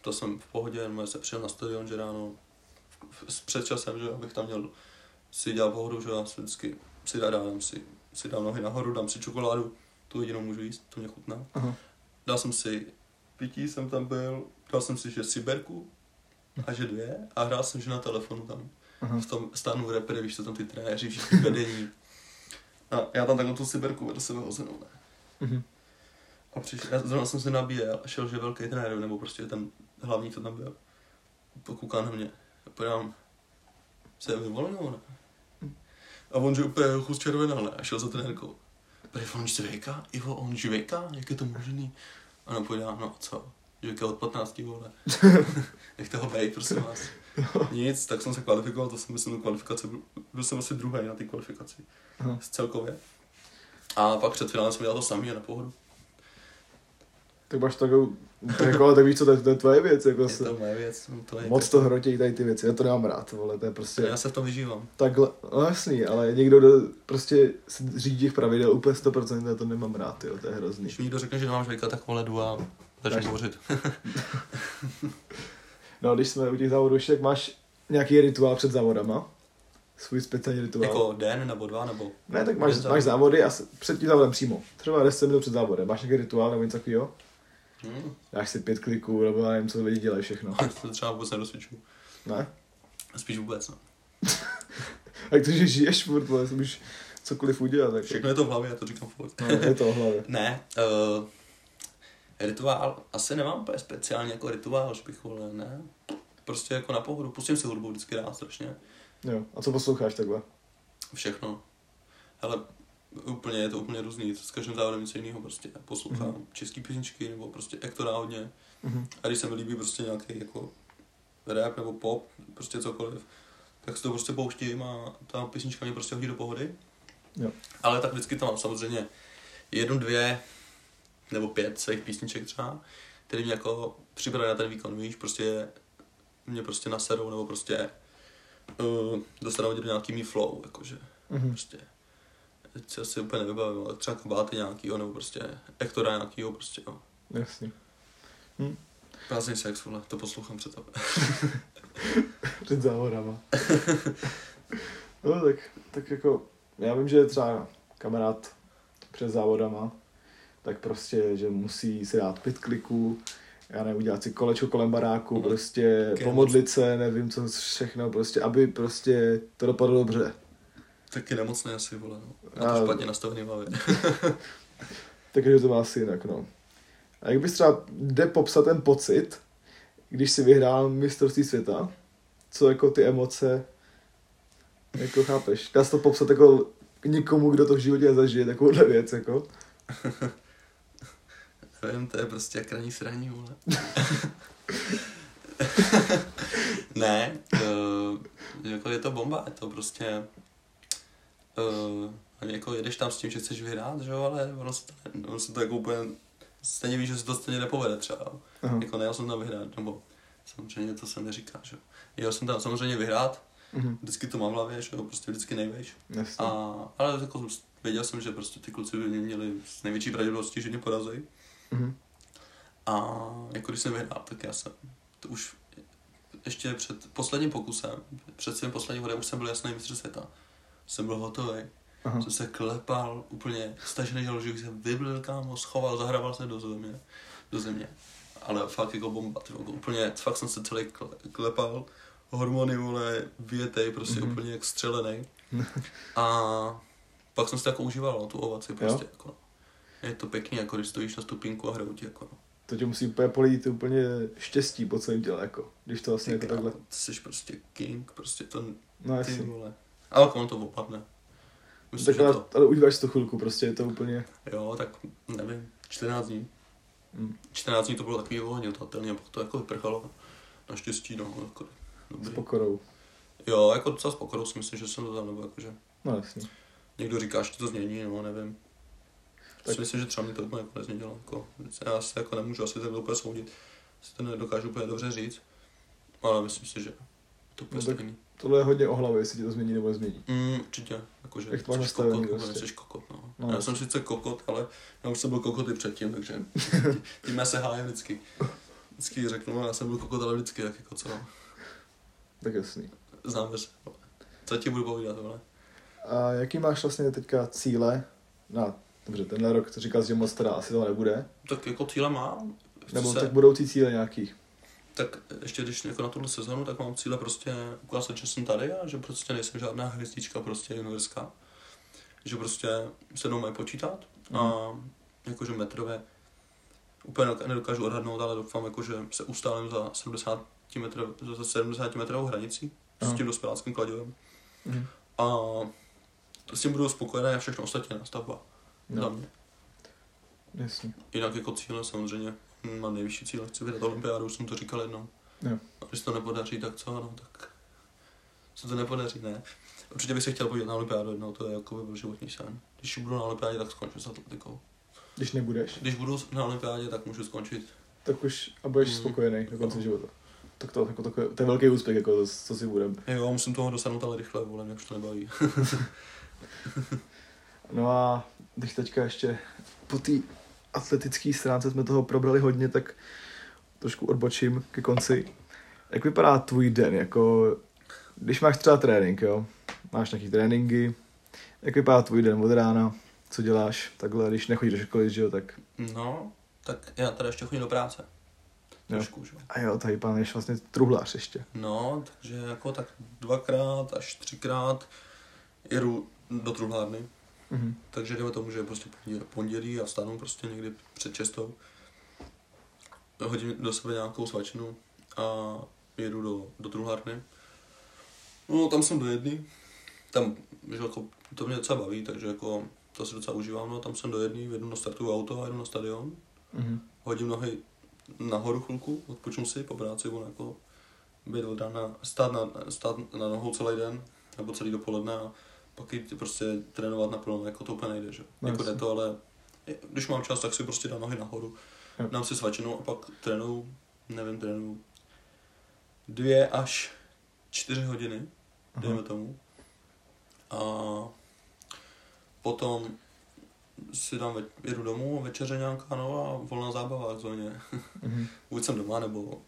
To jsem v pohodě, no, se přijel na stadion, že ráno s předčasem, že jo, abych tam měl si dělal pohodu, že já si vždycky si dám si, si dám nohy nahoru, dám si čokoládu, tu jedinou můžu jíst, to mě chutná. Aha. Dal jsem si pití, jsem tam byl, dal jsem si, že siberku a že dvě a hrál jsem, že na telefonu tam Aha. v tom stanu repery, víš, co tam ty trenéři, všichni vedení. A já tam takhle tu siberku vedl sebe hozenou, ne. Mhm. A přišel, já zrovna jsem se nabíjel a šel, že velký trenér, nebo prostě ten hlavní, co tam byl. Pokouká na mě. A podám, se je vyvolil, ne? A on, že úplně chus červenal, ne? A šel za trenérkou. Prý on žvěka? Ivo, on žvěka? Jak je to možný? A ona podá, no co? Žvěka od 15, vole. Nechte ho bejt, prosím vás. Nic, tak jsem se kvalifikoval, to jsem myslím do kvalifikace, byl, jsem asi druhý na té kvalifikaci. Aha. Z celkově. A pak před finálem jsem dělal to samý a na pohodu. Tak máš takovou, tak jako, ale tak víš co, to, je- to je tvoje věc, jako Je se, to moje věc. no To je moc to hrotí tady ty věci, já to nemám rád, vole, to je prostě Já se v tom vyžívám. takhle, no jasný, ale někdo do, prostě se řídí těch pravidel úplně 100%, já to nemám rád, jo, to je hrozný. Když mi někdo řekne, že nemám žvejka, tak vole jdu a začnu Tak. hovořit. No, když jsme u těch závodů, jak máš nějaký rituál před závodama? Svůj speciální rituál? jako den nebo dva nebo... Ne, tak máš, máš závody a před tím závodem přímo. Třeba 10 minut před závodem. Máš nějaký rituál nebo něco takového? Hmm. Dáš si pět kliků, nebo já nevím, co lidi dělají všechno. to třeba vůbec nedosvědčuju. Ne? Spíš vůbec, no. A to, že žiješ furt, vole, můžeš cokoliv udělat. Tak... Všechno je to v hlavě, já to říkám furt. No, je to v hlavě. Ne, uh, rituál, asi nemám úplně speciálně jako rituál, že bych vole, ne. Prostě jako na pohodu, pustím si hudbu vždycky rád strašně. Jo. A co posloucháš takhle? Všechno. Ale úplně, je to úplně různý, s každým závodem něco jiného prostě. Poslouchám Mhm. mm. český písničky, nebo prostě Ektora hodně. Mhm. A když se mi líbí prostě nějaký jako rap nebo pop, prostě cokoliv, tak si to prostě pouštím a ta písnička mě prostě hodí do pohody. Jo. Ale tak vždycky tam mám samozřejmě jednu, dvě nebo pět svých písniček třeba, který mě jako připraví na ten výkon, víš, prostě mě prostě naserou nebo prostě uh, dostanou mě do nějaký mý flow, jakože Mhm. prostě teď si asi úplně nevybavím, ale třeba kabáty nějakýho, nebo prostě Ektora nějakýho, prostě jo. Jasně. Prázdný sex, vole, to poslouchám před tebe. Před závodama. no tak, tak jako, já vím, že třeba kamarád před závodama, tak prostě, že musí si dát pět kliků, já nevím, udělat si kolečko kolem baráku, Mhm. prostě Kej, pomodlit se, nevím co všechno, prostě, aby prostě to dopadlo dobře. Taky nemocný asi, vole, no. A- Na to špatně nastavený hlavě. Takže to má asi jinak, no. A jak bys třeba jde popsat ten pocit, když si vyhrál mistrovství světa, co jako ty emoce, jako chápeš, dá se to popsat jako někomu, kdo to v životě nezažije, takovouhle věc, jako. Nevím, to je prostě jak ranní sraní, vole. ne, uh, jako je to bomba, je to prostě... Uh, jako jedeš tam s tím, že chceš vyhrát, že jo, ale ono se to, ono se to jako úplně... Stejně víš, že se to stejně nepovede třeba. jo. Aha. Jako nejel jsem tam vyhrát, nebo samozřejmě to se neříká, že jo. Jel jsem tam samozřejmě vyhrát, Mhm, vždycky to mám v hlavě, že jo, prostě vždycky nejvejš. jasně. A, ale jako věděl jsem, že prostě ty kluci by mě měli s největší pravděpodobností, že mě porazí. Mhm, A jako když jsem vyhrál, tak já jsem to už ještě před posledním pokusem, před svým posledním hodem už jsem byl jasný mistr světa. Jsem byl hotový. aha. Jsem se klepal, úplně stažený žal, že bych se vyblil, kámo, schoval, zahrával se do země. Do země. Ale fakt jako bomba, ty, vole, úplně, fakt jsem se celý kle- klepal, hormony, vole, větej, prostě Mhm. mm-hmm. úplně jak střelený. A pak jsem si jako užíval, no, tu ovaci prostě, Jo? jako, no. Je to pěkný, jako když stojíš na stupínku a hrajou ti, jako, no. To tě musí úplně polít úplně štěstí po celém těle, jako, když to vlastně Ty jako takhle. Ty jsi prostě king, prostě to, No ty jasně. vole. Ale ono to opadne. Myslím, Tak ale, to, ale užíváš to chvilku, prostě je to úplně... jo, tak nevím, 14 dní. Mm. 14 dní to bylo takový ohnětatelný, a pak to jako vyprchalo. Naštěstí, no, jako, S dobrý. pokorou. Jo, jako docela s pokorou si myslím, že jsem to tam, nebo jakože No jasně. někdo říká, že to změní, no, nevím. Tak Tak- si myslím, že třeba mě to úplně jako nezměnilo, jako, já si jako nemůžu asi takhle úplně soudit, si to nedokážu úplně dobře říct, ale myslím si, že to úplně No tak- stejný. Tohle je hodně o hlavě, jestli ti to změní nebo nezmění. Mm, určitě, jakože Jak to máš nastavený kokot, prostě. nejsi kokot, no. No, já jsem sice kokot, ale já už jsem byl kokot i předtím, takže tím já se hájím vždycky. Vždycky řeknu, no, já jsem byl kokot, ale vždycky, tak jako co, Tak jasný. známe se. Co ti budu povídat, vole? A jaký máš vlastně teďka cíle na, dobře, tenhle rok, to říkal, že moc teda asi to nebude, Tak jako cíle mám, nebo se, tak budoucí cíle nějaký. Tak ještě když jako na tuhle sezonu, tak mám cíle prostě ukázat, že jsem tady a že prostě nejsem žádná hvězdička prostě juniorská. Že prostě se mnou mají počítat a jakože metrové úplně nedokážu odhadnout, ale doufám, jako, že se ustálím za 70 metrov, za 70 metrovou hranicí Aha. s tím dospěláckým kladivem. Mhm. A s tím budu spokojený a všechno ostatní nastavba. No. Za mě. Jasně. Jinak jako cíle samozřejmě mám nejvyšší cíle, chci vyhrát olympiádu, už jsem to říkal jednou. Jo. A když se to nepodaří, tak co, no, tak se to nepodaří, ne. Určitě bych se chtěl podívat na olympiádu jednou, to je jako by byl životní sen. Když budu na olympiádě, tak skončím s atletikou. Když nebudeš, Když budu na olympiádě, tak můžu skončit. tak už a budeš Mm. spokojený do konce Jo. života. Tak to, jako, takové, to je velký úspěch, jako, co si budeme. Jo, musím toho dosáhnout ale rychle, vole, mě už to nebaví. No a když teďka ještě po té atletické stránce jsme toho probrali hodně, tak trošku odbočím ke konci. Jak vypadá tvůj den, jako když máš třeba trénink, jo? Máš nějaký tréninky, jak vypadá tvůj den od rána, co děláš, takhle, když nechodíš do školy, že jo, tak No, tak já tady ještě chodím do práce. Jo. Trošku, že? jo. a jo, tady pán je vlastně truhlář ještě. No, takže jako tak dvakrát až třikrát jedu do truhlárny. Mhm. Takže jdeme tomu, že je prostě pondělí, a vstanu prostě někdy před čestou. Hodím do sebe nějakou svačinu a jedu do, do truhlárny. No, tam jsem do jedny. Tam, že jako, to mě docela baví, takže jako to si docela užívám, no tam jsem do jedný, jedu na startu auto a jedu na stadion, Mhm. hodím nohy nahoru chvilku, odpočnu si po práci, ono jako od rána, stát na, stát na nohou celý den, nebo celý dopoledne a pak jít prostě trénovat naplno, jako to úplně nejde, že? No, jako jde to, ale když mám čas, tak si prostě dám nohy nahoru, Jo. dám si svačinu a pak trénuju, nevím, trénuju dvě až čtyři hodiny, dejme Aha. tomu. A potom si dám, ve, jedu domů, večeře nějaká no a volná zábava takzvaně. Mhm. Buď jsem doma, nebo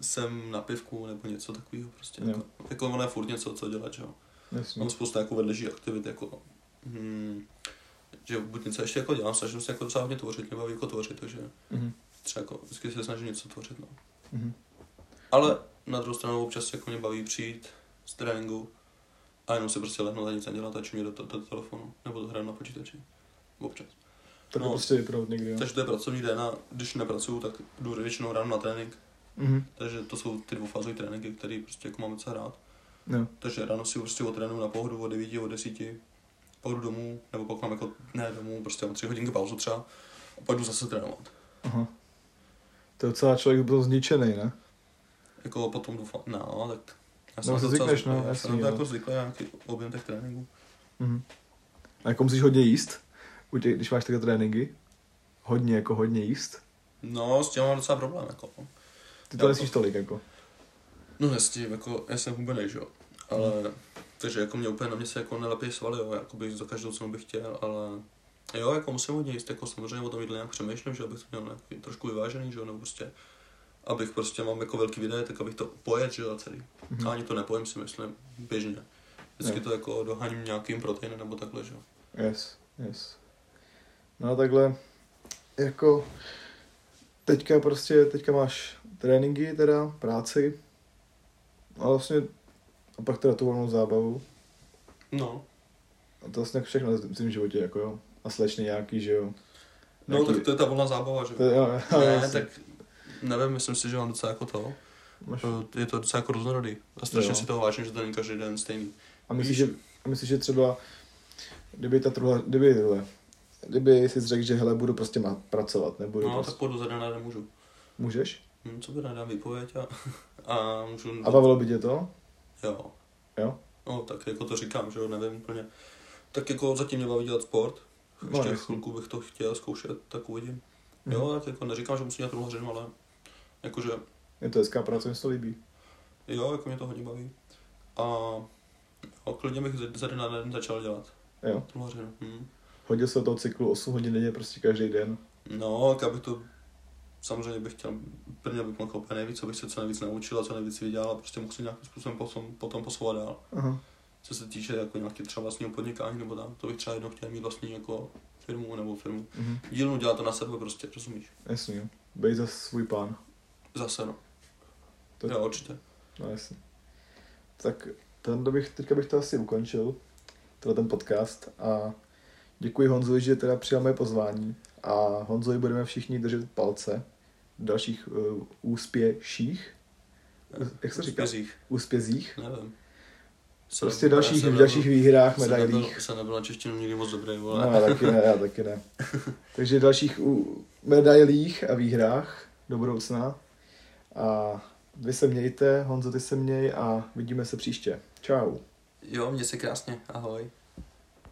jsem na pivku, nebo něco takového prostě. Jo. Jako, jako ono je furt něco, co dělat, že jo. Jasně. Mám spoustu jako vedlejší aktivit, jako hmm, že buď něco ještě jako dělám, snažím se jako docela hodně tvořit, mě baví jako tvořit, takže Mhm. třeba jako vždycky se snažím něco tvořit, no. Mhm. Ale na druhou stranu občas jako mě baví přijít z tréninku a jenom si prostě lehnout a nic nedělat a čumě do, do, do telefonu, nebo to hrát na počítači. Občas. Tak No. prostě vypnout někdy, jo. Takže to je pracovní den a když nepracuju, tak jdu většinou ráno na trénink. Mhm. Takže to jsou ty dvoufázové tréninky, které prostě jako mám docela rád. Jo. Takže ráno si prostě otrénuju na pohodu od 9, od 10, pak jdu domů, nebo pak mám jako, ne domů, prostě mám 3 hodinky pauzu třeba a pak jdu zase trénovat. Aha. To je docela člověk byl zničený, ne? Jako potom doufám, no, tak já No, si to docela zvykneš, zvyklý, no, já jasný, jsem na to jako zvyklý nějaký objem těch tréninků. Mhm. A jako musíš hodně jíst, když máš takové tréninky? Hodně, jako hodně jíst? No, s tím mám docela problém, jako. no. Ty to Jo, nesmíš tolik, jako. No tím, jako, já jsem hubený, že jo. Ale, Hmm. takže jako mě úplně na mě se jako nelepí svaly, jo, jako bych za každou cenu bych chtěl, ale jo, jako musím hodně jíst, jako samozřejmě o tom jídle nějak přemýšlím, že abych to měl nějaký, trošku vyvážený, že jo, nebo prostě, abych prostě mám jako velký videa, tak abych to pojet, že jo, celý. Mhm. A ani to nepojím si myslím, běžně. Vždycky Jo. to jako doháním nějakým proteinem nebo takhle, že jo. Yes, yes. No a takhle, jako, teďka prostě, teďka máš tréninky teda, práci, a vlastně, a pak teda tu volnou zábavu. No, A to vlastně všechno v tvém životě, jako jo. A slečny nějaký, že jo. no Nějaký- tak to je ta volná zábava, že je, jo, jo, Ne, jasně. tak nevím, myslím si, že mám docela jako to. Máš, Eh, Je to docela jako různorodý. A strašně Jo. si toho vážím, že to není každý den stejný. a myslíš, víš- že, a myslíš, že třeba, kdyby ta druhá, kdyby, tohle, kdyby jsi řekl, že hele, budu prostě pracovat, nebudu No, prostě, tak půjdu za den na den můžu. můžeš? Hm, co by nedám výpověď a, a můžu... A bavilo by tě to? Jo. Jo? No, tak jako to říkám, že jo, nevím úplně. Tak jako zatím mě baví dělat sport. No, Ještě jasně. chvilku bych to chtěl zkoušet, tak uvidím. Mhm. Jo, tak jako neříkám, že musím dělat truhlařinu, ale jakože Je to hezká práce, mi se to líbí. jo, jako mě to hodně baví. A jo, klidně bych ze- ze den na den začal dělat Jo. truhlařinu. Hm. Hodil se do toho cyklu 8 hodin denně prostě každý den. No, tak abych to samozřejmě bych chtěl, prvně bych mohl úplně nejvíc, abych se co nejvíc naučil a co nejvíc vydělal a prostě mohl si nějakým způsobem potom, potom posouvat dál. Aha. Co se týče jako nějaký třeba vlastního podnikání nebo tam, to bych třeba jednou chtěl mít vlastní jako firmu nebo firmu. Mhm. Dílnu dělat to na sebe prostě, rozumíš? Jasně, jo. Bej za svůj pán. Zase no. To- Jo, určitě. No jasně. Tak tenhle bych, teďka bych to asi ukončil, tenhle ten podcast a děkuji Honzovi, že teda přijal moje pozvání a Honzovi budeme všichni držet palce dalších uh, úspěších, jak se říká? Úspězích, úspězích, nevím. prostě Já dalších, jsem v dalších nebyl- výhrách, jsem nebyl, medailích. jsem nebyl na češtinu nikdy moc dobrý, No, vole. já taky ne, já taky ne. Takže dalších u- medailích a výhrách do budoucna. A vy se mějte, Honzo, ty se měj a vidíme se příště. Čau. Jo, mě se krásně, ahoj.